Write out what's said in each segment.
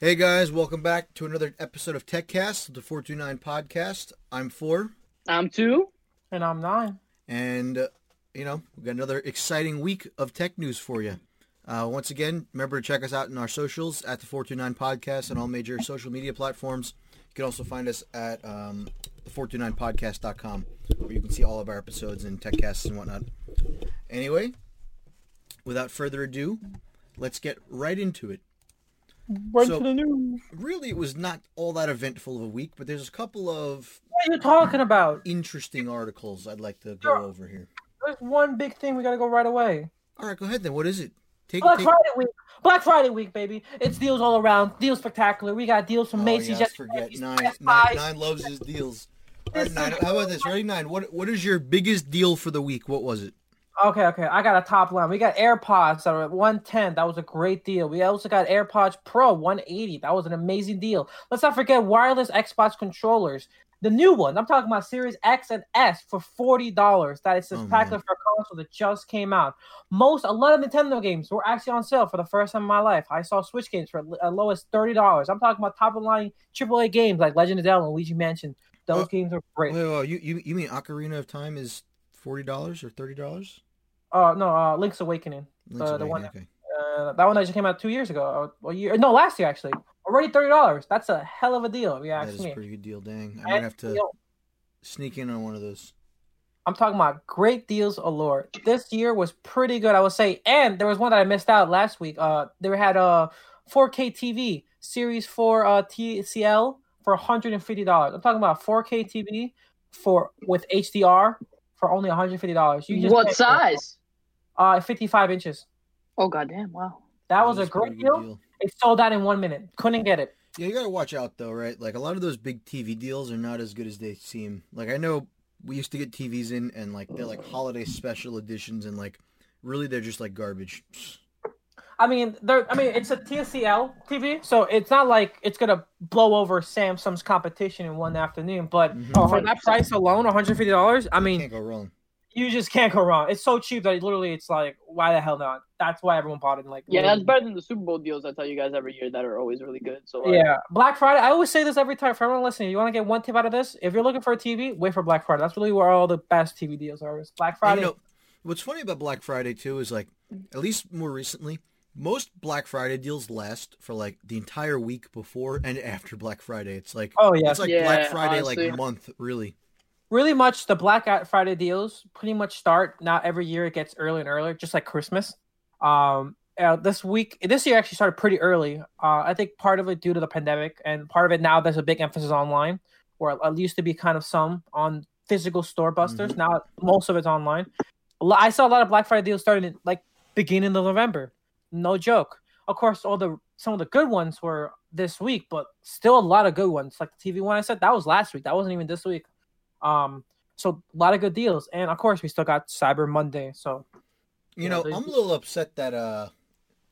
Hey guys, welcome back to another episode of TechCast, the 429 podcast. I'm four, I'm two. And I'm nine. and uh, you know we've got another exciting week of tech news for you. Uh, once again, remember to check us out in our socials at the 429 podcast on all major social media platforms. You can also find us at um, the 429podcast.com where you can see all of our episodes and TechCasts and whatnot. Anyway, without further ado, let's get right into it. Right So- to the news. Really, it was not all that eventful of a week, but there's a couple of What are you talking about? interesting articles I'd like to go Sure. over here. There's one big thing we gotta go right away. All right, go ahead then. What is it? Take, Black take... Friday week. Black Friday week, baby. It's deals all around. Deals spectacular. We got deals from Oh, Macy's. Just forget nine, nine. Nine loves his deals. All right, nine. How about this? Ready, nine. What What is your biggest deal for the week? What was it? Okay, okay. I got a top line. We got AirPods that are at 110. That was a great deal. We also got AirPods Pro 180. That was an amazing deal. Let's not forget wireless Xbox controllers. The new ones. I'm talking about Series X and S for $40. That is Oh, spectacular for a console that just came out. Most a lot of Nintendo games were actually on sale for the first time in my life. I saw Switch games for as low as $30. I'm talking about top of line AAA games like Legend of Zelda and Luigi Mansion. Those Oh, games are great. Wait, wait, you you you mean Ocarina of Time is forty dollars or thirty dollars? Uh no, uh Link's Awakening. Uh, the one- Okay. Uh, that one that just came out two years ago. Uh, Well, year no, last year actually. Already thirty dollars. That's a hell of a deal. If you That ask is a me. pretty good deal. Dang, I And, might have to you know, sneak in on one of those. I'm talking about great deals allure. This year was pretty good, I would say. And there was one that I missed out last week. Uh, they had a 4K TV Series 4 uh, TCL for 150 dollars. I'm talking about 4K TV for with HDR for only 150 dollars. You just What can't- size? Uh, 55 inches. Oh goddamn! Wow. That was is a great pretty good deal. It sold out in one minute. Couldn't get it. Yeah, you gotta watch out though, right? Like a lot of those big TV deals are not as good as they seem. Like I know we used to get TVs in, and like they're like holiday special editions, and like really they're just like garbage. I mean, there. I mean, it's a TCL TV, so it's not like it's gonna blow over Samsung's competition in one afternoon. But Mhm. Oh, for that price alone, one hundred fifty dollars. I mean, Can't go wrong. You just can't go wrong. It's so cheap that literally, it's like, why the hell not? That's why everyone bought it. Like, Yeah, that's better than the Super Bowl deals I tell you guys every year that are always really good. So like, Yeah, Black Friday. I always say this every time for everyone listening. You want to get one tip out of this? If you're looking for a TV, wait for Black Friday. That's really where all the best TV deals are. Is Black Friday. you know, what's funny about Black Friday too is like, at least more recently, most Black Friday deals last for like the entire week before and after Black Friday. It's like oh yeah, it's like Yeah, Black Friday honestly. like month really. Really much the Black Friday deals pretty much start now every year it gets earlier and earlier, just like Christmas. Um, uh, this week, this year actually started pretty early. Uh, I think part of it due to the pandemic, and part of it now there's a big emphasis online, where it used to be kind of some on physical store busters. Now most of it's online. I saw a lot of Black Friday deals starting in, like beginning of November. No joke. Of course, all the some of the good ones were this week, but still a lot of good ones. Like the TV one I said, that was last week. That wasn't even this week. Um, so a lot of good deals, and of course we still got Cyber Monday. So You Yeah, know, they- I'm a little upset that uh,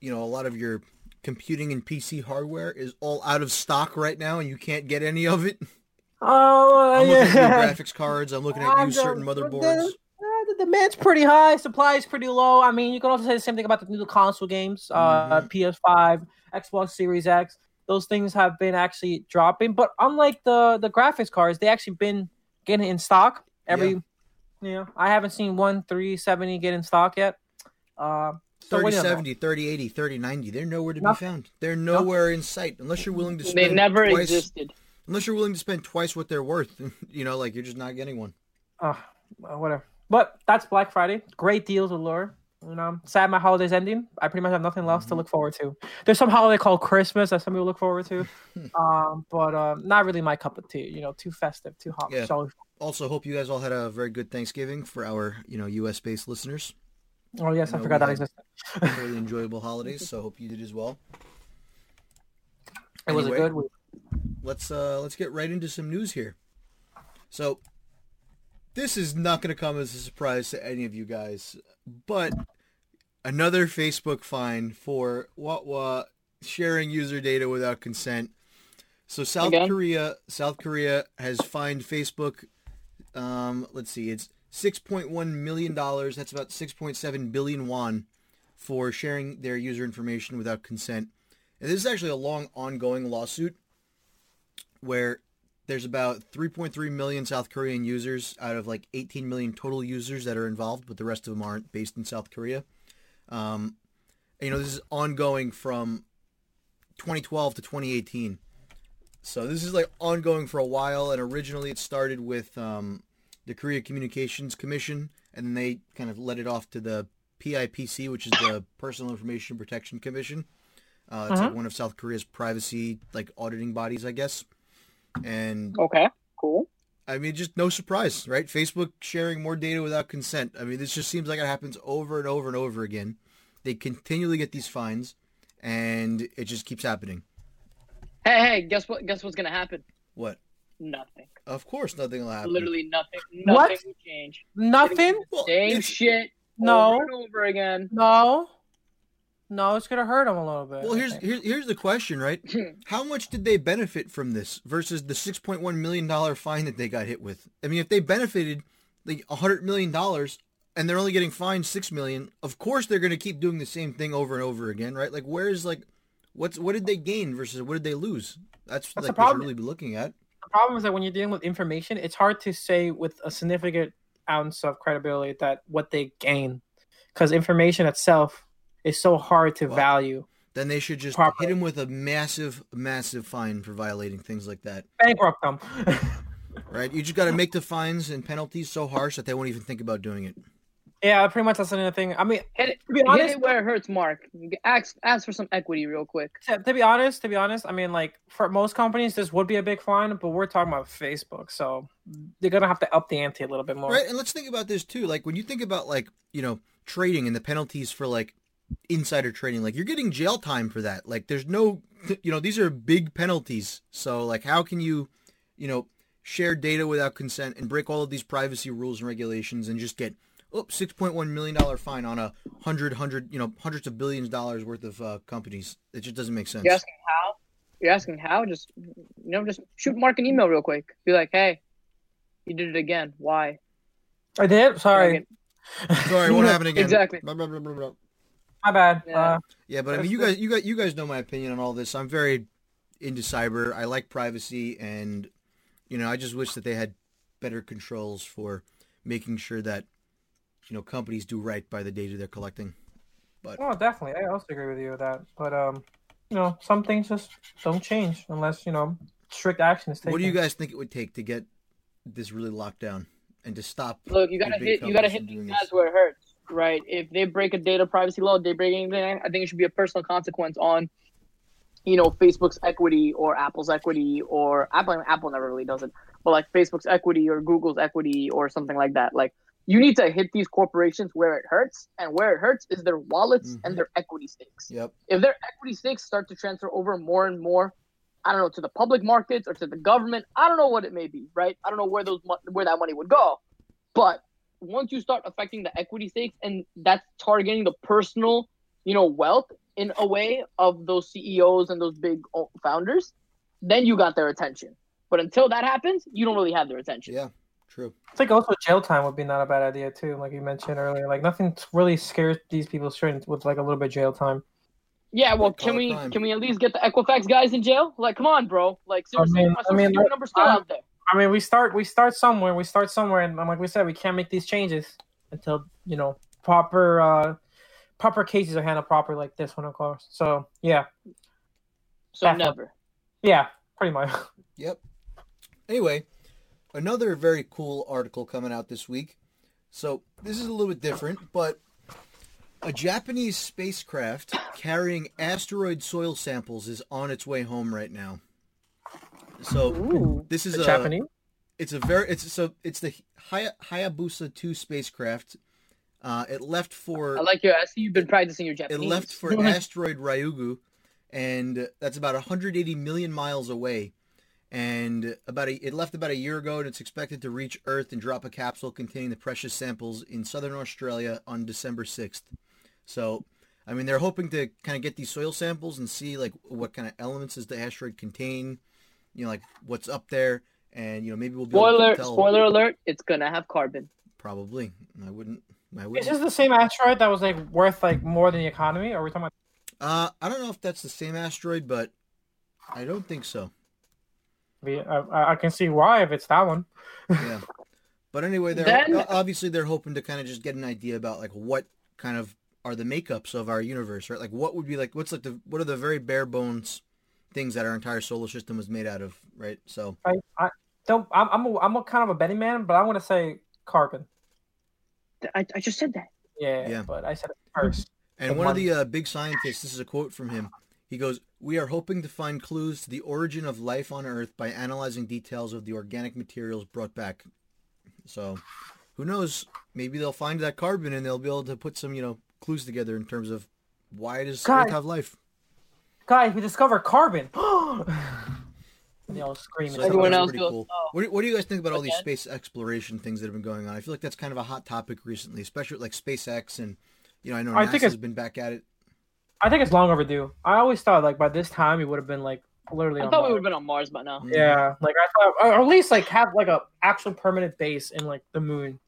you know, a lot of your computing and PC hardware is all out of stock right now, and you can't get any of it. oh I'm looking at yeah, new graphics cards. I'm looking at new certain motherboards. Uh, the demand's pretty high, supply is pretty low. I mean, you can also say the same thing about the new console games, uh, Mhm. PS5, Xbox Series X. Those things have been actually dropping, but unlike the the graphics cards, they actually been getting in stock every. Yeah. You know, I haven't seen one 370 get in stock yet. Uh, so what do you know? 3070, 3080, 3090. They're nowhere to be found. They're nowhere in sight unless you're willing to spend they never twice, existed. Unless you're willing to spend twice what they're worth. you know, like you're just not getting one. Uh, whatever. But that's Black Friday. Great deals allure. You know, sad my holiday's ending. I pretty much have nothing else to Mhm. look forward to. There's some holiday called Christmas that some people look forward to, um, but um, not really my cup of tea. You know, too festive, too hot. Yeah. So, Also, hope you guys all had a very good Thanksgiving for our, you know, U.S. based listeners. oh yes, I No, forgot that existed. Really enjoyable holidays. So hope you did as well. It was a good week. let's uh let's get right into some news here. So this is not going to come as a surprise to any of you guys, but another Facebook fine for what what sharing user data without consent. So South Again? Korea South Korea has fined Facebook um let's see, it's 6.1 million dollars. That's about 6.7 billion won for sharing their user information without consent. And this is actually a long ongoing lawsuit where there's about 3.3 million South Korean users out of like 18 million total users that are involved, but the rest of them aren't based in South Korea. Um, you know, this is ongoing from 2012 to 2018. So this is like ongoing for a while, and originally it started with um, the Korea Communications Commission, and then they kind of let it off to the PIPC, which is the Personal Information Protection Commission. Uh, it's like one of South Korea's privacy like auditing bodies, I guess. And Okay, cool. I mean, just no surprise, right? Facebook sharing more data without consent. I mean, this just seems like it happens over and over and over again. They continually get these fines, and it just keeps happening. Hey, hey, guess what? Guess what's gonna happen? What? Nothing. Of course, nothing will happen. Literally nothing. What? Nothing will change. Nothing. Same it's- shit. No. Over and over again. No. No, it's gonna hurt them a little bit. Well, here's think. here's here's the question, right? How much did they benefit from this versus the six point one million dollar fine that they got hit with? I mean, if they benefited like a hundred million dollars and they're only getting fined six million, of course they're going to keep doing the same thing over and over again, right? Like, where's like, what's what did they gain versus what did they lose? That's, That's like the what problem. really be looking at. the problem is that when you're dealing with information, it's hard to say with a significant ounce of credibility that what they gain, because information itself is so hard to Well, value. Then they should just Properly. hit him with a massive, massive fine for violating things like that, Bankrupt them. right? You just got to make the fines and penalties so harsh that they won't even think about doing it. yeah, pretty much that's another thing. I mean, Hit it, to be hit honest, it where it hurts, Mark. Ask, ask for some equity real quick. to, to be honest, to be honest, I mean, like for most companies, this would be a big fine, but we're talking about Facebook, so they're gonna have to up the ante a little bit more. Right, and let's think about this too. Like when you think about like you know trading and the penalties for like insider trading, like you're getting jail time for that. Like there's no, you know, these are big penalties. So like how can you, you know, share data without consent and break all of these privacy rules and regulations and just get oh six point one million dollar fine on a hundred hundred you know hundreds of billions of dollars worth of uh, companies? It just doesn't make sense. You're asking how? You're asking how? Just you know, just shoot Mark an email real quick. Be like, hey, you did it again. Why? I did. Sorry, Sorry, it won't happen again. Exactly. Blah, blah, blah, blah, blah. My bad. Yeah. Uh, Yeah, but I mean, you guys, you guys, you guys know my opinion on all this. I'm very into cyber. I like privacy, and you know, I just wish that they had better controls for making sure that you know companies do right by the data they're collecting. But oh, definitely. I also agree with you with that. But um, you know, some things just don't change unless you know strict action is taken. what do you guys think it would take to get this really locked down and to stop? Look, you gotta hit. You gotta hit from these guys this? where it hurts, right? If they break a data privacy law, they break anything. I think it should be a personal consequence on, you know, Facebook's equity or Apple's equity or Apple. Apple never really does it, but like Facebook's equity or Google's equity or something like that. Like you need to hit these corporations where it hurts, and where it hurts is their wallets Mhm. and their equity stakes. Yep. if their equity stakes start to transfer over more and more, I don't know, to the public markets or to the government, I don't know what it may be, right? I don't know where those where that money would go, but once you start affecting the equity stakes and that's targeting the personal, you know, wealth in a way of those CEOs and those big founders, then you got their attention. But until that happens, you don't really have their attention. Yeah. True. I think also jail time would be not a bad idea too, like you mentioned earlier. Like nothing really scares these people straight with like a little bit of jail time. Yeah, well, Call can we time. can we at least get the Equifax guys in jail? Like, come on, bro. Like, seriously, mean- I mean, security number's still I- out there. I mean, we start we start somewhere. We start somewhere, and like we said, we can't make these changes until you know proper uh proper cases are handled properly, like this one, of course. So yeah, So Definitely. never. yeah, pretty much. Yep. Anyway, another very cool article coming out this week. So this is a little bit different, but a Japanese spacecraft carrying asteroid soil samples is on its way home right now. So Ooh. this is The a Japanese. it's a very it's so it's the Haya, Hayabusa 2 spacecraft. Uh, it left for I like your. I see you've been practicing your Japanese. it left for asteroid Ryugu, and that's about 180 million miles away. And about a, it left about a year ago, and it's expected to reach Earth and drop a capsule containing the precious samples in southern Australia on December 6th. So, I mean, they're hoping to kind of get these soil samples and see like what kind of elements does the asteroid contain, you know, like what's up there, and you know maybe we'll be able Spoiler, to tell. spoiler alert! It's gonna have carbon. Probably, I wouldn't. I Is wouldn't. this the same asteroid that was like worth like more than the economy, or are we talking about? Uh, I don't know if that's the same asteroid, but I don't think so. I, I, I can see why if it's that one. Yeah. But anyway, they're Then- obviously they're hoping to kind of just get an idea about like what kind of are the makeups of our universe, right? Like what would be like what's like the what are the very bare bones things that our entire solar system was made out of, right? So I, I don't. I'm I'm a, I'm a kind of a betting man, but I'm gonna say carbon. I, I just said that. Yeah, Yeah. but I said it first. And The one of the uh, big scientists, this is a quote from him. He goes, "We are hoping to find clues to the origin of life on Earth by analyzing details of the organic materials brought back." So, who knows? Maybe they'll find that carbon and they'll be able to put some, you know, clues together in terms of why does God. Earth have life. Guys, we discovered carbon. they all scream. So and Everyone else was goes, cool. "Oh." What, do, what do you guys think about all these space exploration things that have been going on? I feel like that's kind of a hot topic recently, especially like SpaceX and you know I know I NASA's think it's- been back at it. I think it's long overdue. I always thought like by this time we would have been like literally. I on thought we would have been on Mars by now. Yeah, like I thought, or at least like have like a actual permanent base in like the moon,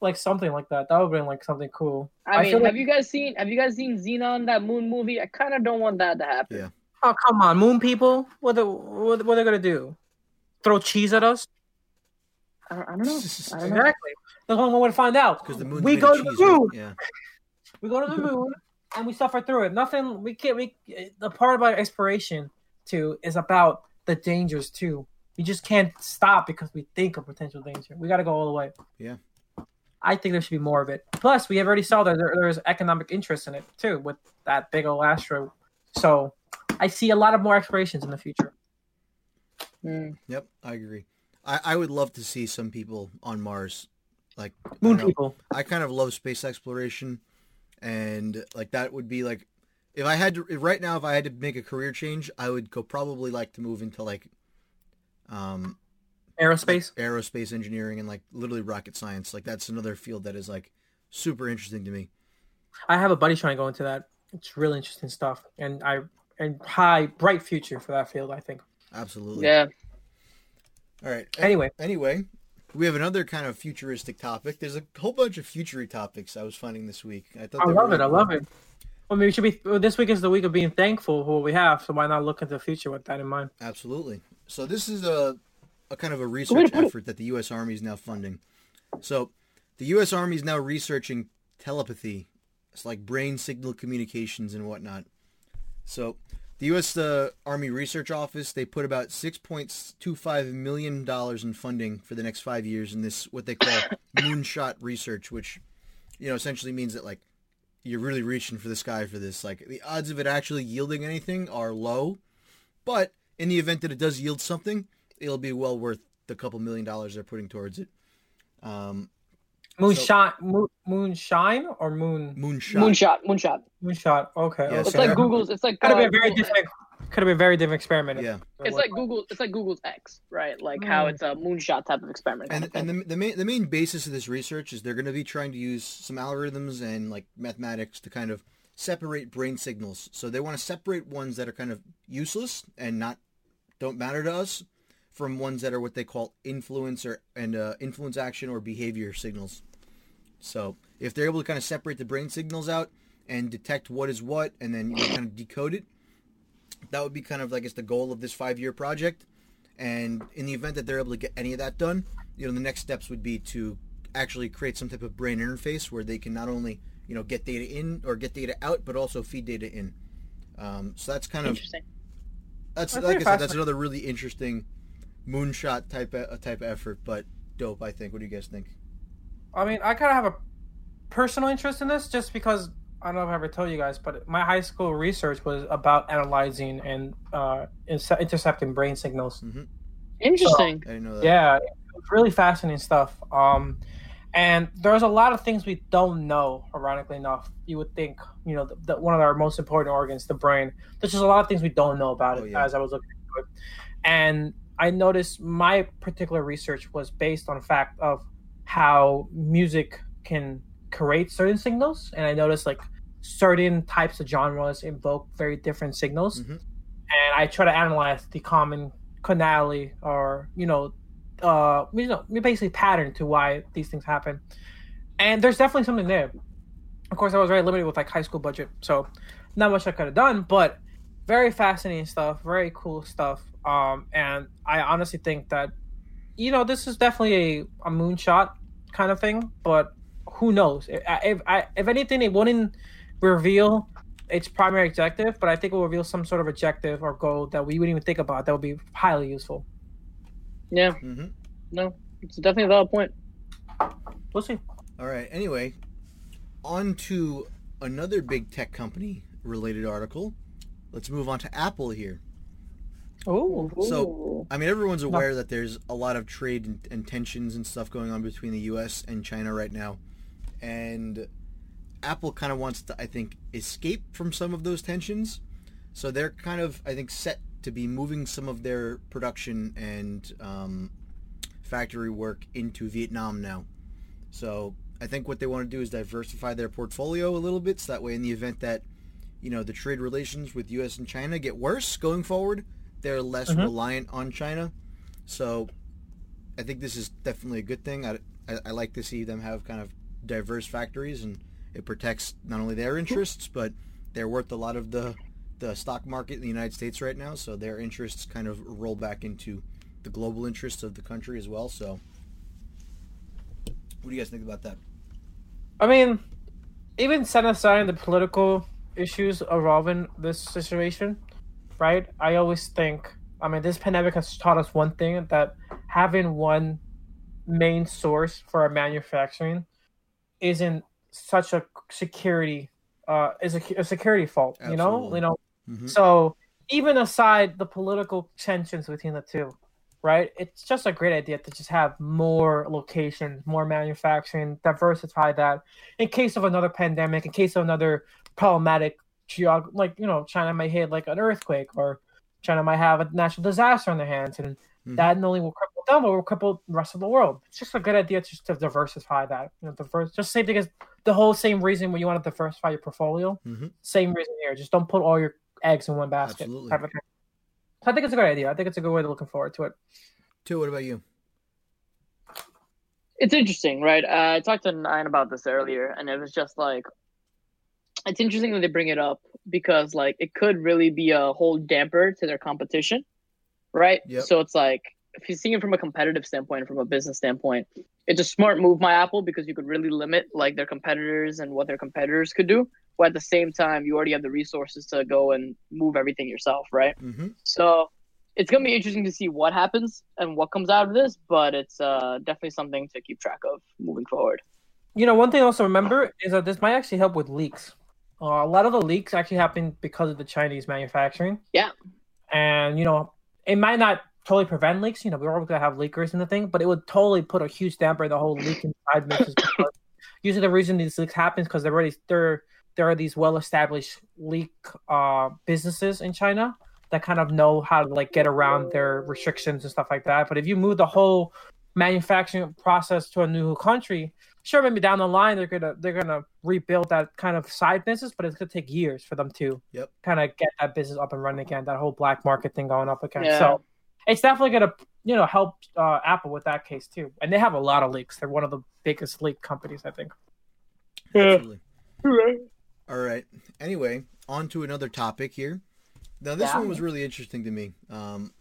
like something like that. That would have been like something cool. I I mean, feel like- have you guys seen have you guys seen Xenon that Moon movie? I kind of don't want that to happen. Yeah. Oh come on, moon people! What the what, what are they gonna do? Throw cheese at us? I, don't, I don't know. I don't know. That's one way to find out. Because the moon's we go to the cheese, right? moon. Yeah. We go to the moon and we suffer through it. Nothing. We can't. We the part about exploration too is about the dangers too. We just can't stop because we think of potential danger. We got to go all the way. Yeah. I think there should be more of it. Plus, we have already saw that there, there's economic interest in it too with that big old asteroid. So, I see a lot of more explorations in the future. Mm. Yep, I agree. I, I would love to see some people on Mars. Like I Moon don't know, people. I kind of love space exploration, and like that would be like if I had to if right now if I had to make a career change, I would go probably like to move into like um Aerospace. aerospace engineering and like literally rocket science. Like that's another field that is like super interesting to me. I have a buddy trying to go into that. It's really interesting stuff, and I and high bright future for that field. I think. Absolutely. Yeah. All right. Anyway, Anyway, we have another kind of futuristic topic. There's a whole bunch of futury topics I was finding this week. I thought I they were love it. really I love it. Well, maybe we should be. well, This week is the week of being thankful for what we have. So why not look into the future with that in mind? Absolutely. So this is a a kind of a research effort that the U.S. Army is now funding. So the U.S. Army is now researching telepathy. It's like brain signal communications and whatnot. So the U.S. Uh, Army Research Office they put about six point two five million dollars in funding for the next five years in this what they call moonshot research, which you know essentially means that like you're really reaching for the sky for this. Like the odds of it actually yielding anything are low, but in the event that it does yield something, it'll be well worth the couple million dollars they're putting towards it. Um, Moonshine, moon, moonshine, or moon moonshot. Moonshot. Moonshot. moonshot. Okay, Yeah, okay. It's so like Google's. It's like Could have uh, been very Google- different. Could have been very different experiment. Yeah, It's like Google. It's like Google's X, right? Like how Mm. it's a moonshot type of experiment. and of and the, the main the main basis of this research is they're going to be trying to use some algorithms and like mathematics to kind of separate brain signals. So they want to separate ones that are kind of useless and not don't matter to us from ones that are what they call influence or and uh, influence action or behavior signals. So if they're able to kind of separate the brain signals out and detect what is what, and then you know, kind of decode it, that would be kind of like it's the goal of this five year project. And in the event that they're able to get any of that done, you know, the next steps would be to actually create some type of brain interface where they can not only you know get data in or get data out, but also feed data in. Um, so that's kind of Interesting. that's, That's like I said, that's another really interesting moonshot type of, type of effort, but dope. I think. What do you guys think? I mean, I kind of have a personal interest in this just because I don't know if I ever told you guys, but my high school research was about analyzing and uh, inse- intercepting brain signals. Interesting. I didn't know that. Yeah, it's really fascinating stuff. Um, and there's a lot of things we don't know. Ironically enough, you would think you know the, the, one of our most important organs, the brain. There's just a lot of things we don't know about it. Oh, yeah. As I was looking into it, and I noticed my particular research was based on the fact of how music can create certain signals, and I noticed like certain types of genres invoke very different signals, Mhm. and I try to analyze the common canality or you know uh you know basically pattern to why these things happen. And there's definitely something there. Of course i was very limited with like high school budget so not much I could have done, but very fascinating stuff, very cool stuff. Um, and I honestly think that, you know, this is definitely a, a moonshot kind of thing, but who knows? If, if, if anything, it wouldn't reveal its primary objective, but I think it will reveal some sort of objective or goal that we wouldn't even think about that would be highly useful. Yeah. Mm-hmm. No, it's definitely a valid point. We'll see. All right. Anyway, on to another big tech company related article. Let's move on to Apple here. Oh, So, I mean, everyone's aware that there's a lot of trade and, and tensions and stuff going on between the U.S. and China right now, and Apple kind of wants to, I think, escape from some of those tensions. So they're kind of, I think, set to be moving some of their production and um, factory work into Vietnam now. So I think what they want to do is diversify their portfolio a little bit, so that way, in the event that you know the trade relations with U.S. and China get worse going forward, they're less Mhm. reliant on China. So I think this is definitely a good thing. I, I, I like to see them have kind of diverse factories, and it protects not only their interests, but they're worth a lot of the the stock market in the United States right now. So their interests kind of roll back into the global interests of the country as well. So what do you guys think about that? I mean, even set aside the political issues involving this situation, right? I always think, I mean, this pandemic has taught us one thing that having one main source for our manufacturing isn't such a security, uh, is a, a security fault. You know, you know. Mhm. So even aside the political tensions between the two, right? It's just a great idea to just have more locations, more manufacturing, diversify that in case of another pandemic, in case of another problematic geog like you know, China might hit like an earthquake or China might have a natural disaster on their hands and Mhm. that not only will cripple them but will cripple the rest of the world. It's just a good idea just to diversify that. You know, diverse just same thing as the whole same reason when you want to diversify your portfolio. Mhm. Same reason here. Just don't put all your eggs in one basket. Absolutely. type of. So I think it's a good idea. I think it's a good way to looking forward to it. Too. what about you? it's interesting, right? Uh, I talked to Nine about this earlier, and it was just like, it's interesting that they bring it up because like it could really be a whole damper to their competition, right? Yep. So it's like if you're seeing it from a competitive standpoint, from a business standpoint, it's a smart move by Apple because you could really limit like their competitors and what their competitors could do. But at the same time, you already have the resources to go and move everything yourself, right? Mm-hmm. So it's gonna be interesting to see what happens and what comes out of this, but it's uh, definitely something to keep track of moving forward. You know, one thing also remember is that this might actually help with leaks. Uh, a lot of the leaks actually happen because of the Chinese manufacturing. Yeah. And, you know, it might not totally prevent leaks. You know, we're always going to have leakers in the thing, but it would totally put a huge damper in the whole leak inside mixes. Usually the reason these leaks happen is because there already there there are these well established leak uh, businesses in China that kind of know how to like get around their restrictions and stuff like that. But if you move the whole manufacturing process to a new country, sure maybe down the line they're gonna they're gonna rebuild that kind of side business, but it's gonna take years for them to Yep. kind of get that business up and running again, that whole black market thing going up again. Yeah. So it's definitely gonna you know help uh, Apple with that case too. And they have a lot of leaks. They're one of the biggest leak companies, I think. Absolutely. All right. Anyway, on to another topic here. Now, this Yeah. one was really interesting to me. Um,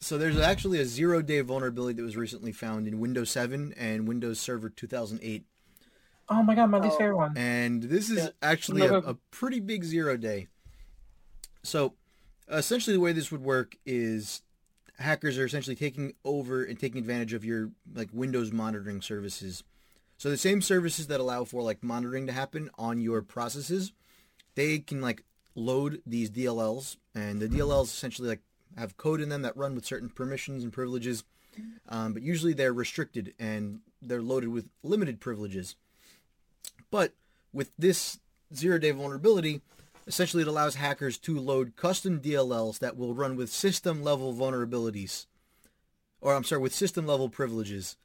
so there's actually a zero-day vulnerability that was recently found in Windows 7 and Windows Server 2008, Oh my god, my least Oh. favorite one. and this is Yeah. actually a, a pretty big zero-day. So, essentially, the way this would work is hackers are essentially taking over and taking advantage of your like Windows monitoring services. So the same services that allow for like monitoring to happen on your processes, they can like load these DLLs, and the DLLs essentially like have code in them that run with certain permissions and privileges, um, but usually they're restricted and they're loaded with limited privileges. But with this zero-day vulnerability, essentially it allows hackers to load custom DLLs that will run with system-level vulnerabilities, or I'm sorry, with system-level privileges,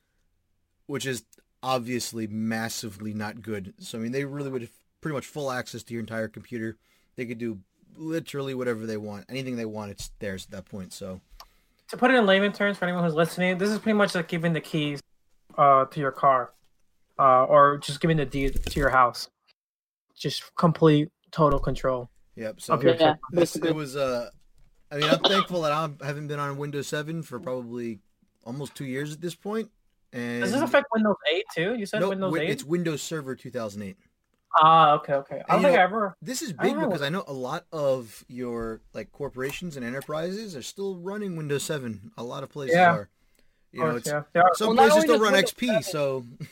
which is obviously massively not good. So I mean, they really would have pretty much full access to your entire computer. They could do literally whatever they want, anything they want. It's theirs at that point. So To put it in layman terms for anyone who's listening, this is pretty much like giving the keys uh, to your car, uh, or just giving the deed to your house. Just complete total control. Yep. So Okay. Yeah, this, it was. Uh, I mean, I'm thankful that I'm- I haven't been on Windows 7 for probably almost two years at this point. And Does this affect Windows 8 too? You said no, Windows 8. it's Windows Server 2008. Ah, okay, okay. I don't you think know- I ever. This is big don't know. because I know a lot of your like corporations and enterprises are still running Windows 7. A lot of places Yeah. are. You know, it's, course, yeah. Some Well, places only still run Windows XP, 7 so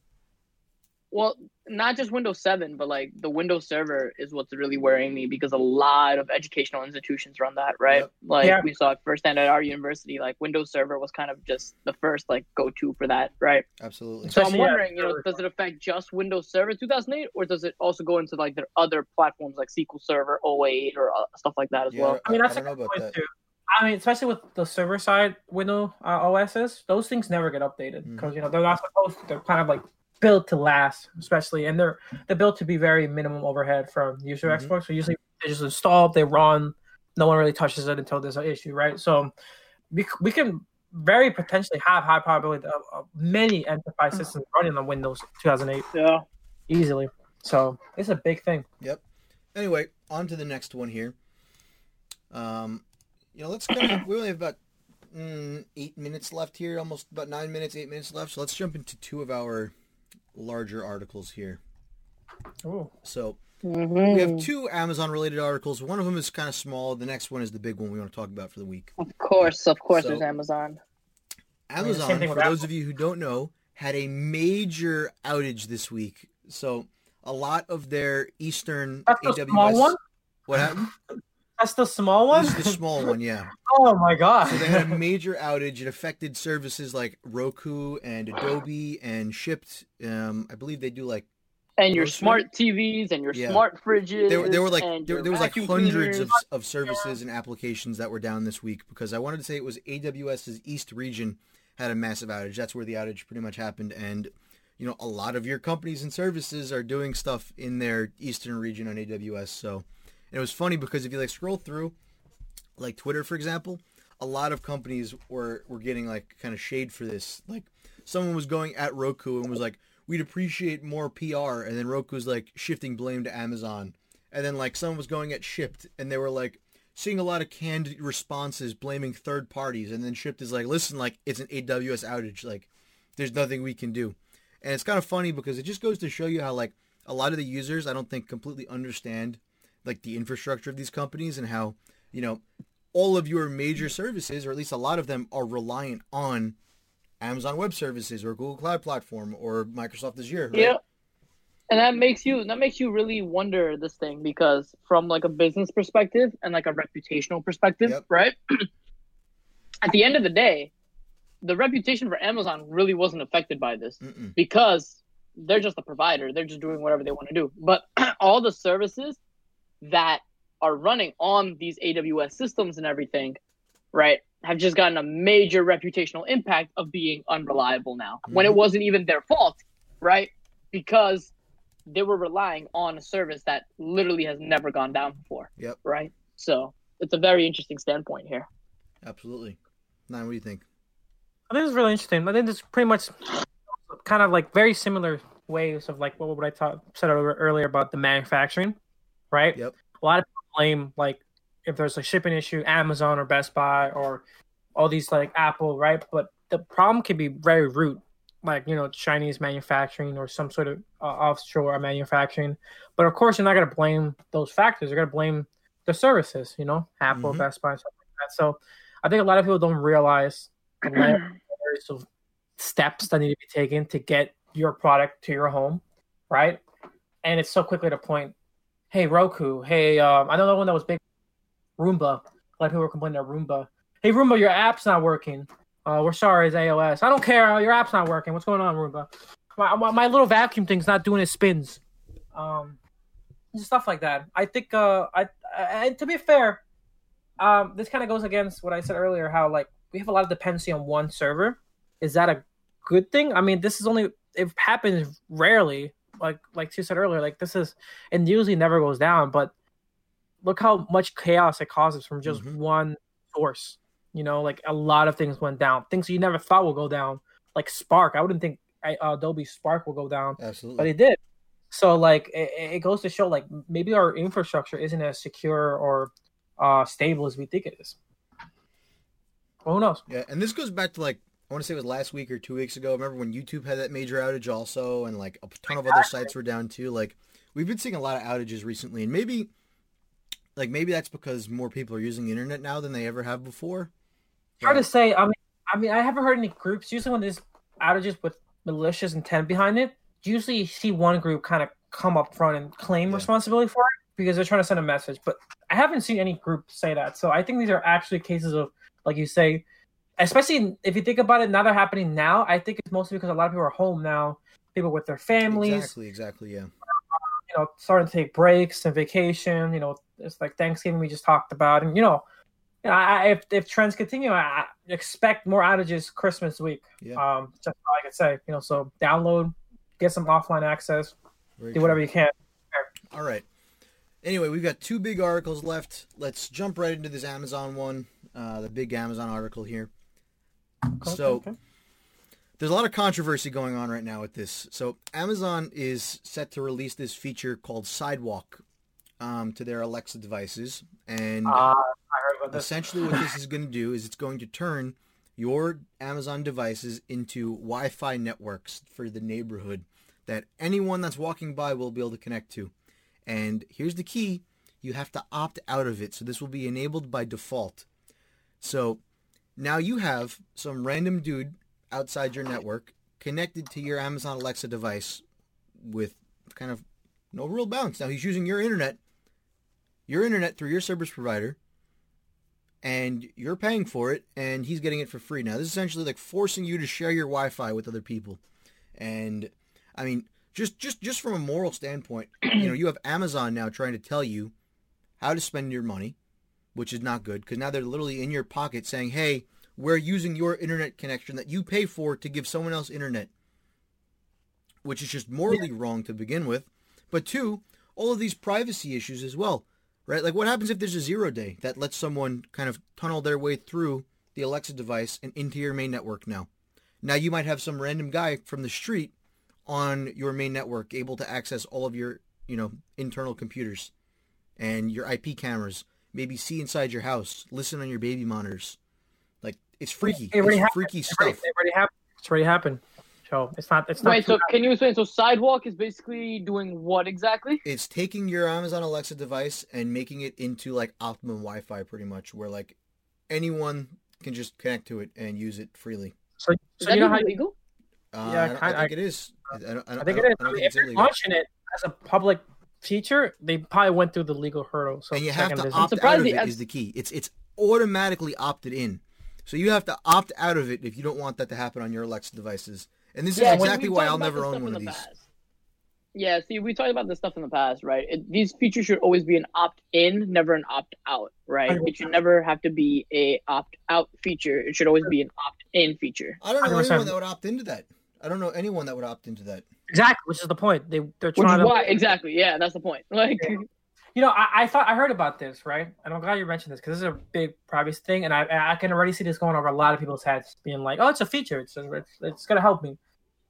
Well, not just Windows 7, but like the Windows Server is what's really worrying me because a lot of educational institutions run that, right? Yep. Like Yeah. we saw it firsthand at our university, like Windows Server was kind of just the first like go to for that, right? absolutely. So I'm Especially, yeah, wondering, you know, does it affect just Windows Server 2008 or does it also go into like their other platforms like SQL Server 08 or uh, stuff like that as Yeah, well? I mean, that's I a good know about point that. too. I mean, especially with the server side Windows uh, OSs, those things never get updated Mm. because you know they're not supposed. To, they're kind of like built to last, especially, and they're they're built to be very minimum overhead from user Mhm. exports. So usually they just install, they run, no one really touches it until there's an issue, right? So we we can very potentially have high probability of, of many enterprise systems running on Windows 2008 Yeah. easily. So it's a big thing. Yep. Anyway, on to the next one here. Um, you know, let's kind of, we only have about mm, eight minutes left here, almost about nine minutes, eight minutes left. So let's jump into two of our larger articles here. Ooh. So Mhm. we have two Amazon related articles. One of them is kind of small. The next one is the big one we want to talk about for the week. Of course, of course, So- there's Amazon. mean, the same Amazon, for with those of you who don't know, had a major outage this week. So a lot of their Eastern That's the AWS. small one? What happened? That's the small one. This is the small one, yeah. oh my god! So they had a major outage. It affected services like Roku and Adobe and Shipt. Um, I believe they do like And your Grocery? smart TVs and your Yeah. smart fridges. there, there were like and there, your there was like hundreds of, of services and applications that were down this week because I wanted to say it was AWS's East region had a massive outage. That's where the outage pretty much happened, and you know a lot of your companies and services are doing stuff in their Eastern region on AWS. So it was funny because if you like scroll through, like Twitter for example, a lot of companies were were getting like kind of shade for this. Like someone was going at Roku and was like, "We'd appreciate more PR," and then Roku's like shifting blame to Amazon. And then like someone was going at Shipt and they were like seeing a lot of canned responses blaming third parties and then Shipt is like, listen, like it's an AWS outage, like there's nothing we can do. And it's kind of funny because it just goes to show you how like a lot of the users I don't think completely understand like the infrastructure of these companies and how, you know, all of your major services, or at least a lot of them, are reliant on Amazon Web Services or Google Cloud Platform or Microsoft Azure. Right? Yeah. And that makes you that makes you really wonder this thing because from like a business perspective and like a reputational perspective, Yep. right? At the end of the day, the reputation for Amazon really wasn't affected by this Mm-mm. because they're just a provider. They're just doing whatever they want to do. But all the services that are running on these AWS systems and everything, right, have just gotten a major reputational impact of being unreliable now when it Mhm. wasn't even their fault, right? Because they were relying on a service that literally has never gone down before, Yep, right? So it's a very interesting standpoint here. absolutely. Nine, what do you think? I think it's really interesting. I think it's pretty much kind of like very similar ways of like what what I taught, said earlier about the manufacturing, right? Yep. A lot of people blame like if there's a shipping issue, Amazon or Best Buy or all these like Apple, right? But the problem can be very root, like you know Chinese manufacturing or some sort of uh, offshore manufacturing. But of course, you're not gonna blame those factors. You're gonna blame the services, you know, Apple, Mhm. Best Buy, stuff like that. So I think a lot of people don't realize the layers of steps that need to be taken to get your product to your home, right? And it's so quickly to point, hey Roku, hey, um, I know the one that was big, Roomba. A lot of people were complaining about Roomba. Hey Roomba, your app's not working. Uh, we're sorry, it's AOS. I don't care. Your app's not working. What's going on, Roomba? My, my, my little vacuum thing's not doing its spins. Um, stuff like that. I think. Uh, I, I and to be fair, um, this kind of goes against what I said earlier. How like we have a lot of dependency on one server. Is that a good thing? I mean, this is only it happens rarely. Like like you said earlier, like this is and usually never goes down. But look how much chaos it causes from just Mhm. one source. You know, like a lot of things went down. Things you never thought would go down, like Spark. I wouldn't think uh, Adobe Spark will go down, Absolutely. but it did. So like it, it goes to show like maybe our infrastructure isn't as secure or uh, stable as we think it is. Well, who knows? Yeah, and this goes back to like I want to say it was last week or two weeks ago. Remember when YouTube had that major outage also, and like a ton of other sites were down too. Like we've been seeing a lot of outages recently, and maybe like maybe that's because more people are using the internet now than they ever have before. Hard to say. I mean, I mean, I haven't heard any groups. Usually, when there's outages with malicious intent behind it, usually you see one group kind of come up front and claim Yeah. responsibility for it because they're trying to send a message. But I haven't seen any group say that. So I think these are actually cases of, like you say, especially if you think about it, now they're happening now. I think it's mostly because a lot of people are home now, people with their families, Exactly, exactly, yeah. you know, starting to take breaks and vacation. You know, it's like Thanksgiving we just talked about, and you know, I, if if trends continue, I, expect more outages Christmas week. Yeah. Um, just all I can say, you know, so download, get some offline access, Very do true. whatever you can. All right. Anyway, we've got two big articles left. Let's jump right into this Amazon one, uh, the big Amazon article here. So- Okay. There's a lot of controversy going on right now with this. So Amazon is set to release this feature called Sidewalk um, to their Alexa devices, and Uh, I heard about this. essentially what this is going to do is it's going to turn your Amazon devices into Wi-Fi networks for the neighborhood that anyone that's walking by will be able to connect to. And here's the key: you have to opt out of it. So this will be enabled by default. So now you have some random dude outside your network connected to your Amazon Alexa device with kind of no real bounce. Now he's using your internet, your internet through your service provider, and you're paying for it, and he's getting it for free. Now this is essentially like forcing you to share your Wi-Fi with other people, and I mean, just just just from a moral standpoint, you know, you have Amazon now trying to tell you how to spend your money, which is not good because now they're literally in your pocket saying, "Hey, we're using your internet connection that you pay for to give someone else internet," which is just morally wrong to begin with. But two, all of these privacy issues as well, right? Like, what happens if there's a zero day that lets someone kind of tunnel their way through the Alexa device and into your main network now? Now you might have some random guy from the street on your main network able to access all of your, you know, internal computers and your IP cameras, maybe see inside your house, listen on your baby monitors. Like it's freaky. It already it's happened. freaky It already, stuff. it already happened. It's already happened. So it's not. It's not. Wait, too so can you explain? So sidewalk is basically doing what exactly? It's taking your Amazon Alexa device and making it into like optimum Wi-Fi pretty much where like anyone can just connect to it and use it freely. So, Is so that you know how legal? Uh, Yeah, I, don't- I think it is. I, don't, I, don't, I think I don't- is. I don't think if it's they're launching it as a public feature, they probably went through the legal hurdle. So and you have to is- opt out of the it S- is the key. It's it's automatically opted in. So you have to opt out of it if you don't want that to happen on your Alexa devices. And this Yeah, is we- exactly why I'll never own one in of the these. past. Yeah, see, we talked about this stuff in the past, right? It, these features should always be an opt-in, never an opt-out, right? It should never have to be a opt-out feature. It should always be an opt-in feature. I don't know 100%. anyone that would opt into that. I don't know anyone that would opt into that. exactly, which is the point. They they're Which is trying to. why, exactly, yeah, that's the point. Like, You know, I, I thought I heard about this, right? And I'm glad you mentioned this because this is a big privacy thing, and I I can already see this going over a lot of people's heads, being like, "Oh, it's a feature. It's it's, it's gonna help me."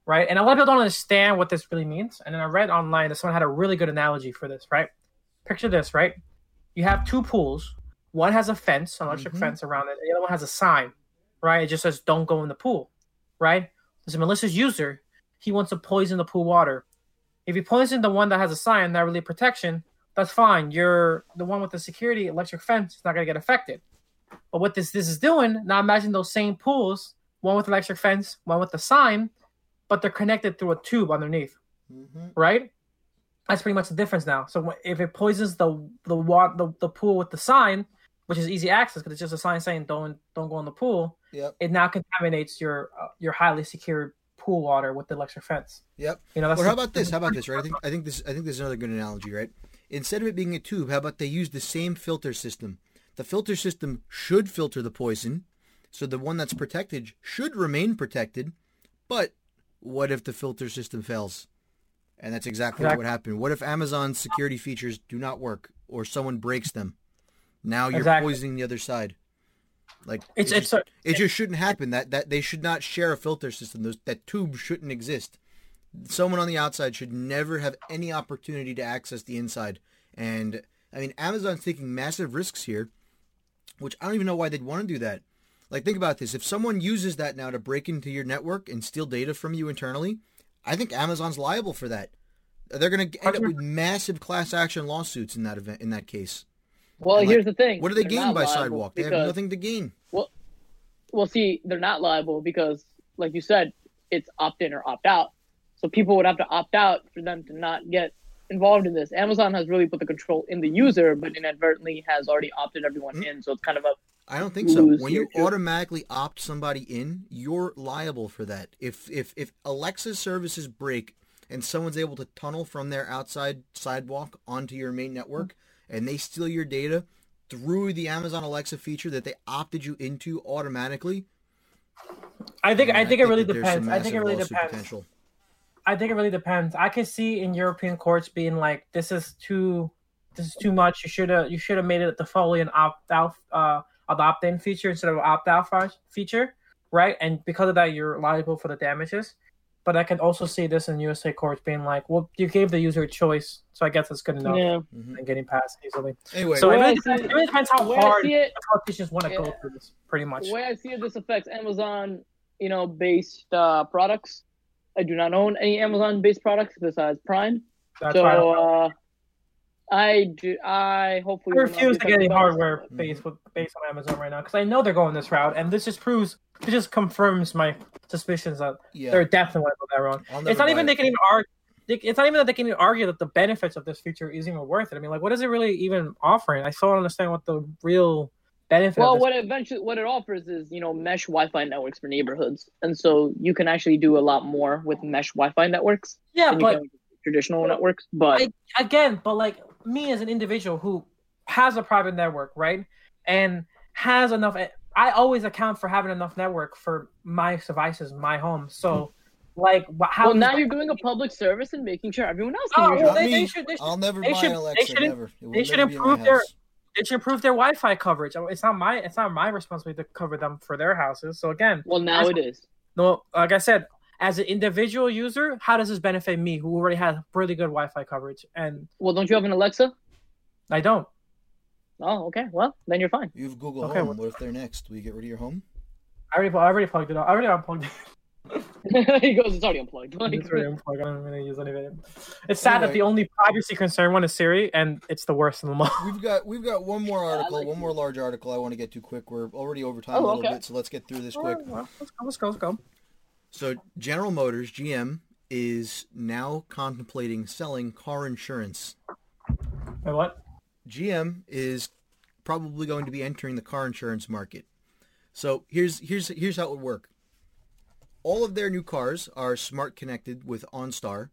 right? And a lot of people don't understand what this really means. And then I read online that someone had a really good analogy for this, right? Picture this, right? You have two pools. One has a fence, an electric Mhm. fence around it. The other one has a sign, right? It just says "Don't go in the pool," right? There's a malicious user. He wants to poison the pool water. If you poison the one that has a sign, not really protection, that's fine. You're the one with the security electric fence is not gonna get affected. But what this this is doing, now imagine those same pools, one with electric fence, one with the sign, but they're connected through a tube underneath, hmm right? That's pretty much the difference now. So if it poisons the the water the, the pool with the sign, which is easy access because it's just a sign saying don't don't go in the pool, Yep. it now contaminates your uh, your highly secured pool water with the electric fence. Yep. You know, that's Or how the- about this? How about this? Right? I think I think this I think this is another good analogy, right? Instead of it being a tube, how about they use the same filter system? The filter system should filter the poison, so the one that's protected should remain protected. But what if the filter system fails? And that's exactly what Exactly. would happen. What if Amazon's security features do not work, or someone breaks them? Now you're Exactly. poisoning the other side. Like It's it it's just, a, it just shouldn't happen. That that they should not share a filter system. Those that tube shouldn't exist. Someone on the outside should never have any opportunity to access the inside. And I mean, Amazon's taking massive risks here, which I don't even know why they'd want to do that. Like, think about this: if someone uses that now to break into your network and steal data from you internally, I think Amazon's liable for that. They're going to end up with massive class action lawsuits in that event. In that case. Well, And, here's like, the thing. What do they They're gain by sidewalk? They have nothing to gain. Well, well, see, they're not liable because, like you said, it's opt in or opt out. So people would have to opt out for them to not get involved in this. Amazon has really put the control in the user, but inadvertently has already opted everyone Hmm. in. So it's kind of a I don't think so. When you too. automatically opt somebody in, you're liable for that. If if if Alexa's services break and someone's able to tunnel from their outside sidewalk onto your main network and they steal your data through the Amazon Alexa feature that they opted you into automatically, I think I then think it really that there's some depends. I think it really depends. Potential. I think it really depends. I can see in European courts being like, "This is too, this is too much. You should have, you should have made it the fully an opt out, uh, opt in feature instead of opt out feature, right? And because of that, you're liable for the damages. But I can also see this in USA courts being like, "Well, you gave the user a choice, so I guess it's good enough." yeah. Mhm. And getting past easily. Anyway, So it really, I depends, see it really depends how The hard see it, politicians want to go through this. Pretty much. the way I see it, this affects Amazon, you know, based uh, products. I do not own any Amazon based products besides Prime. That's so why I- do. I hopefully I refuse to get any affected by hardware based with based on Amazon right now because I know they're going this route, and this just proves it just confirms my suspicions that yeah, they're definitely going that route. It's not even it. they can even argue. It's not even that they can even argue that the benefits of this feature is even worth it. I mean, like, what is it really even offering? I still don't understand what the real benefit. Well, of what it eventually what it offers is you know mesh Wi-Fi networks for neighborhoods, and so you can actually do a lot more with mesh Wi-Fi networks yeah, than you but can traditional networks. But I- again, but like me as an individual who has a private network, right, and has enough. I always account for having enough network for my devices, my home. So, like, how? well, now you're doing a public service and making sure everyone else Oh, can use well, they- they should- they should- I'll never they buy should- an they should- never. It they should never be in my improve their- house. They should improve their Wi-Fi coverage. It's not my it's not my responsibility to cover them for their houses. So again, Well, now it is. no, like I said, as an individual user, how does this benefit me who already has really good Wi-Fi coverage? And Well, don't you have an Alexa? I don't. Oh, okay. Well, then you're fine. You have Google Okay, Home. well- What if they're next? Will you get rid of your home? I already I already plugged it. Up. I already unplugged it. he goes, it's already unplugged. Like, It's already unplugged. I don't really use any of it. It's sad that the only privacy concern one is Siri, and it's the worst of them all. We've got we've got one more I article, like one more large article I want to get to quick. We're already over time Oh, a little okay. bit, so let's get through this quick. Well, let's go. Let's go. Let's go. So General Motors (GM) is now contemplating selling car insurance. Wait, what? GM is probably going to be entering the car insurance market. So here's here's here's how it would work. All of their new cars are smart connected with OnStar,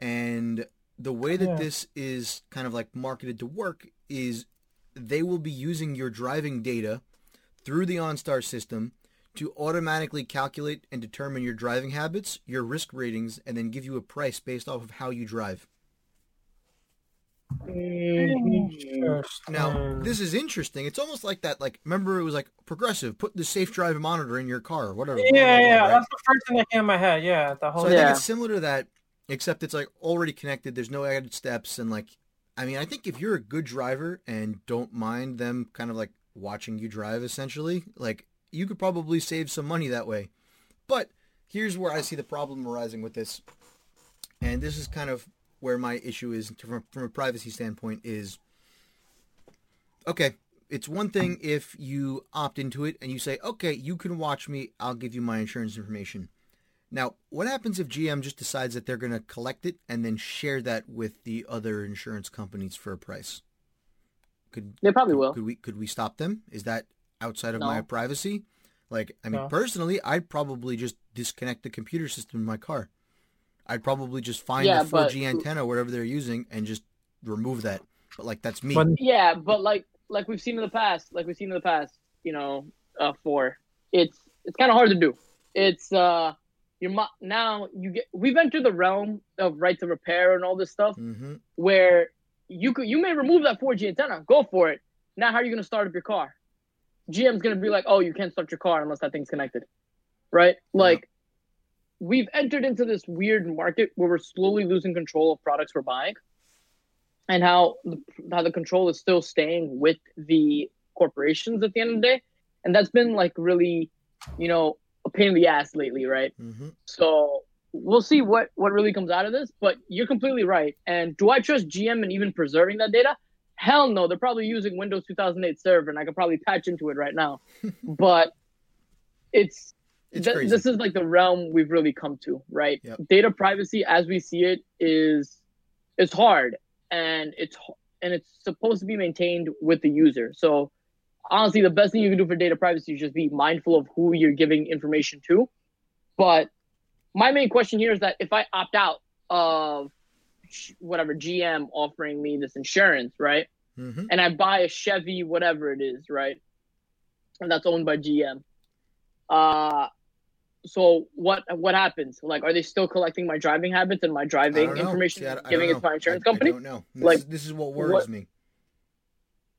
and the way that Yeah. this is kind of like marketed to work is they will be using your driving data through the OnStar system to automatically calculate and determine your driving habits, your risk ratings, and then give you a price based off of how you drive. Now, this is interesting. It's almost like that. Like, remember, it was like progressive. Put the safe drive monitor in your car, or whatever. Yeah, blah, blah, blah, yeah, right? that's the first thing that came in my head. Yeah, the whole. So I Yeah. think it's similar to that, except it's like already connected. There's no added steps, and like, I mean, I think if you're a good driver and don't mind them kind of like watching you drive, essentially, like you could probably save some money that way. But here's where I see the problem arising with this, and this is kind of where my issue is from, from a privacy standpoint is okay it's one thing if you opt into it and you say okay you can watch me i'll give you my insurance information now what happens if gm just decides that they're going to collect it and then share that with the other insurance companies for a price could They probably could, will. could we could we stop them is that outside of my privacy like i mean No. personally i'd probably just disconnect the computer system in my car i'd probably just find Yeah, the 4g but- antenna whatever they're using and just remove that but like that's me When- Yeah, but like like we've seen in the past, like we've seen in the past, you know, uh, for it's it's kind of hard to do. It's uh, you're mo- now you get we've entered the realm of right to repair and all this stuff hmm where you could you may remove that 4G antenna, go for it. Now how are you going to start up your car? GM's going to be like, oh, you can't start your car unless that thing's connected, right? Like, we've entered into this weird market where we're slowly losing control of products we're buying, and how the, how the control is still staying with the corporations at the end of the day, and that's been like really, you know, a pain in the ass lately, right? hmm So we'll see what what really comes out of this. But you're completely right. And do I trust GM in even preserving that data? Hell no. They're probably using Windows 2008 server, and I could probably patch into it right now. but it's, It's th- this is like the realm we've really come to, right? Yep. Data privacy, as we see it, is is hard, and it's and it's supposed to be maintained with the user. So honestly, the best thing you can do for data privacy is just be mindful of who you're giving information to. But my main question here is that if I opt out of whatever GM offering me this insurance, right, hmm and I buy a Chevy, whatever it is, right, and that's owned by GM, uh, so what what happens? Like, are they still collecting my driving habits and my driving information, See, I- I giving it to my insurance I- company? I don't know. This, Like, this is what worries what- me.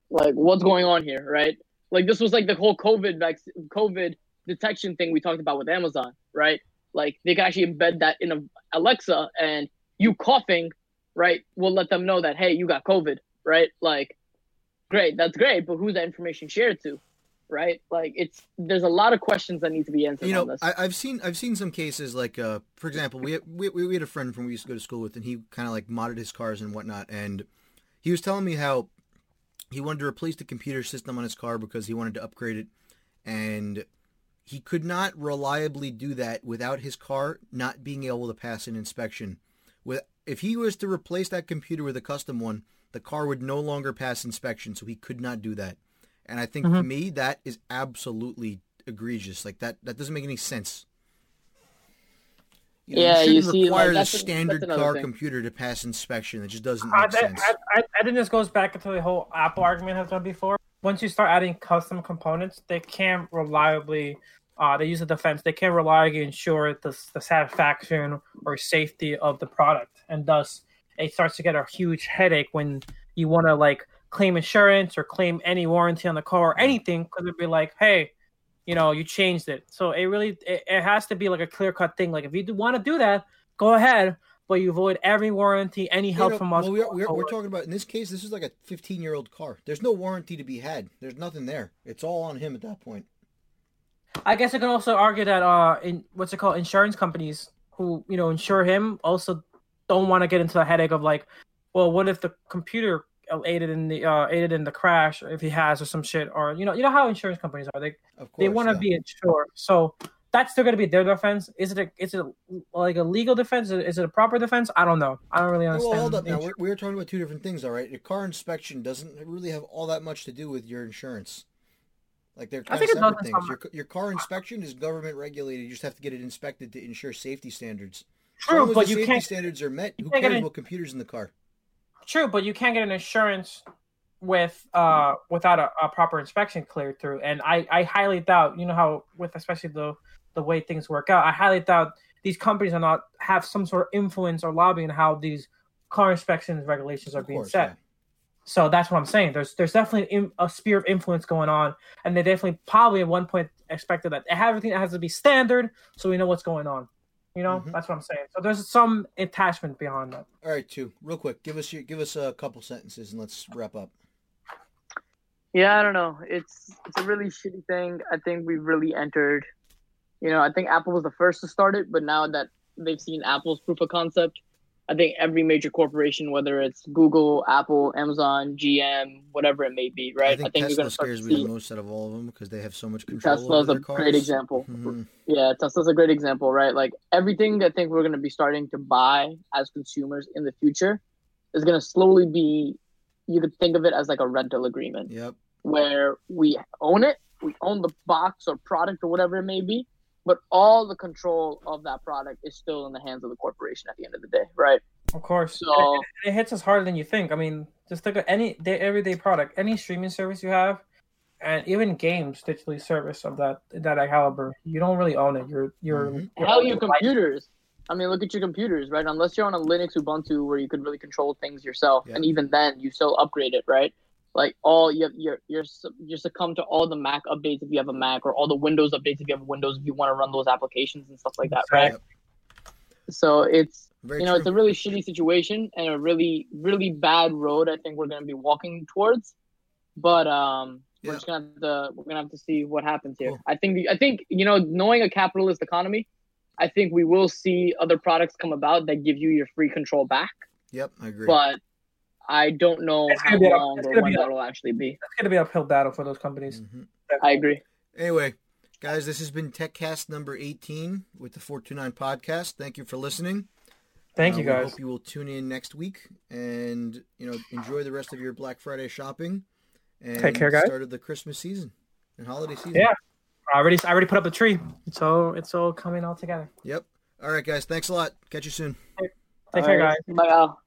like what's going on here, right? Like this was like the whole COVID vaccine, COVID detection thing we talked about with Amazon, right? Like they can actually embed that in a Alexa, and you coughing, right, We'll let them know that hey, you got COVID, right? Like, great, that's great, but who's that information shared to, right? Like it's there's a lot of questions that need to be answered You on know, this. I, I've seen I've seen some cases like, uh, for example, we, we we had a friend from we used to go to school with, and he kind of like modded his cars and whatnot, and he was telling me how he wanted to replace the computer system on his car because he wanted to upgrade it, and he could not reliably do that without his car not being able to pass an inspection. With if he was to replace that computer with a custom one, the car would no longer pass inspection, so he could not do that. And I think to Mhm. me that is absolutely egregious. Like that that doesn't make any sense. You know, Yeah, you you shouldn't see, like, require the that's a- standard that's car thing. computer to pass inspection. It just doesn't I, sense. I, I, I think this goes back into the whole Apple argument has done before. Once you start adding custom components, they can't reliably. Uh, they use a defense. They can't reliably ensure the, the satisfaction or safety of the product, and thus it starts to get a huge headache when you want to like claim insurance or claim any warranty on the car or anything because it'd be like, hey, you know, you changed it. So it really it, it has to be like a clear cut thing. Like if you want to do that, go ahead, but you avoid every warranty, any You help know, from us. well, we're, we're, we're talking about in this case. This is like a 15 year old car. There's no warranty to be had. There's nothing there. It's all on him at that point. I guess I can also argue that uh, in what's it called, insurance companies who you know insure him also don't want to get into the headache of like, well, what if the computer aided in the uh, aided in the crash if he has or some shit or you know you know how insurance companies are they course, they want to yeah. be insured so that's still going to be their defense is it a, is it like a legal defense is it a proper defense I don't know I don't really Well, understand hold up now. We're, we're talking about two different things, all right? Your car inspection doesn't really have all that much to do with your insurance. Like they're I kind think of separate things. Your, your car inspection is government regulated. You just have to get it inspected to ensure safety standards. True, but you can't- standards are met, you who cares in- about computers in the car? True, but you can't get an insurance with uh without a, a proper inspection cleared through. And I I highly doubt, you know how with especially the the way things work out, I highly doubt these companies are not have some sort of influence or lobbying how these car inspections regulations are Of being course, set. yeah. So that's what I'm saying. There's there's definitely a sphere of influence going on, and they definitely probably at one point expected that everything has to be standard, so we know what's going on. You know, Mhm. that's what I'm saying. So there's some attachment behind that. All right, two, real quick. Give us your, give us a couple sentences and let's wrap up. Yeah, I don't know. It's it's a really shitty thing. I think we've really entered. You know, I think Apple was the first to start it, but now that they've seen Apple's proof of concept, I think every major corporation, whether it's Google, Apple, Amazon, GM, whatever it may be, right? I think, you're Tesla gonna start scares to me the most out of all of them because they have so much control Tesla's over a cars. great example. Mhm. Yeah, Tesla's a great example, right? Like everything I think we're going to be starting to buy as consumers in the future is going to slowly be. You could think of it as like a rental agreement Yep. where we own it, we own the box or product or whatever it may be, but all the control of that product is still in the hands of the corporation at the end of the day, right? Of course. So And it hits us harder than you think. I mean, just look at any day, everyday product, any streaming service you have, and even games digitally service of that that caliber. You don't really own it. You're you're, Mhm. you're hell, your computers. I mean, look at your computers, right? Unless you're on a Linux Ubuntu where you could really control things yourself, Yeah. and even then, you still upgrade it, right? Like all you you're you're you're succumb to all the Mac updates if you have a Mac, or all the Windows updates if you have Windows if you want to run those applications and stuff like that, right? So it's Very you know true. it's a really shitty situation and a really really bad road. I think we're going to be walking towards, but um, Yeah. we're just gonna have to we're gonna have to see what happens here. Cool. I think the, I think you know knowing a capitalist economy, I think we will see other products come about that give you your free control back. Yep, I agree. But I don't know how gonna be a- long it's or gonna when be a- that will actually be. It's going to be an uphill battle for those companies. Mhm. I agree. Anyway, guys, this has been TechCast number 18 with the 429 podcast. Thank you for listening. Thank Uh, you we guys. hope you will tune in next week and you know enjoy the rest of your Black Friday shopping and Take care, guys. start of the Christmas season and holiday season. Yeah. I already I already put up a tree. It's all it's all coming all together. Yep. All right, guys. Thanks a lot. Catch you soon. Take care, guys. Bye, Al.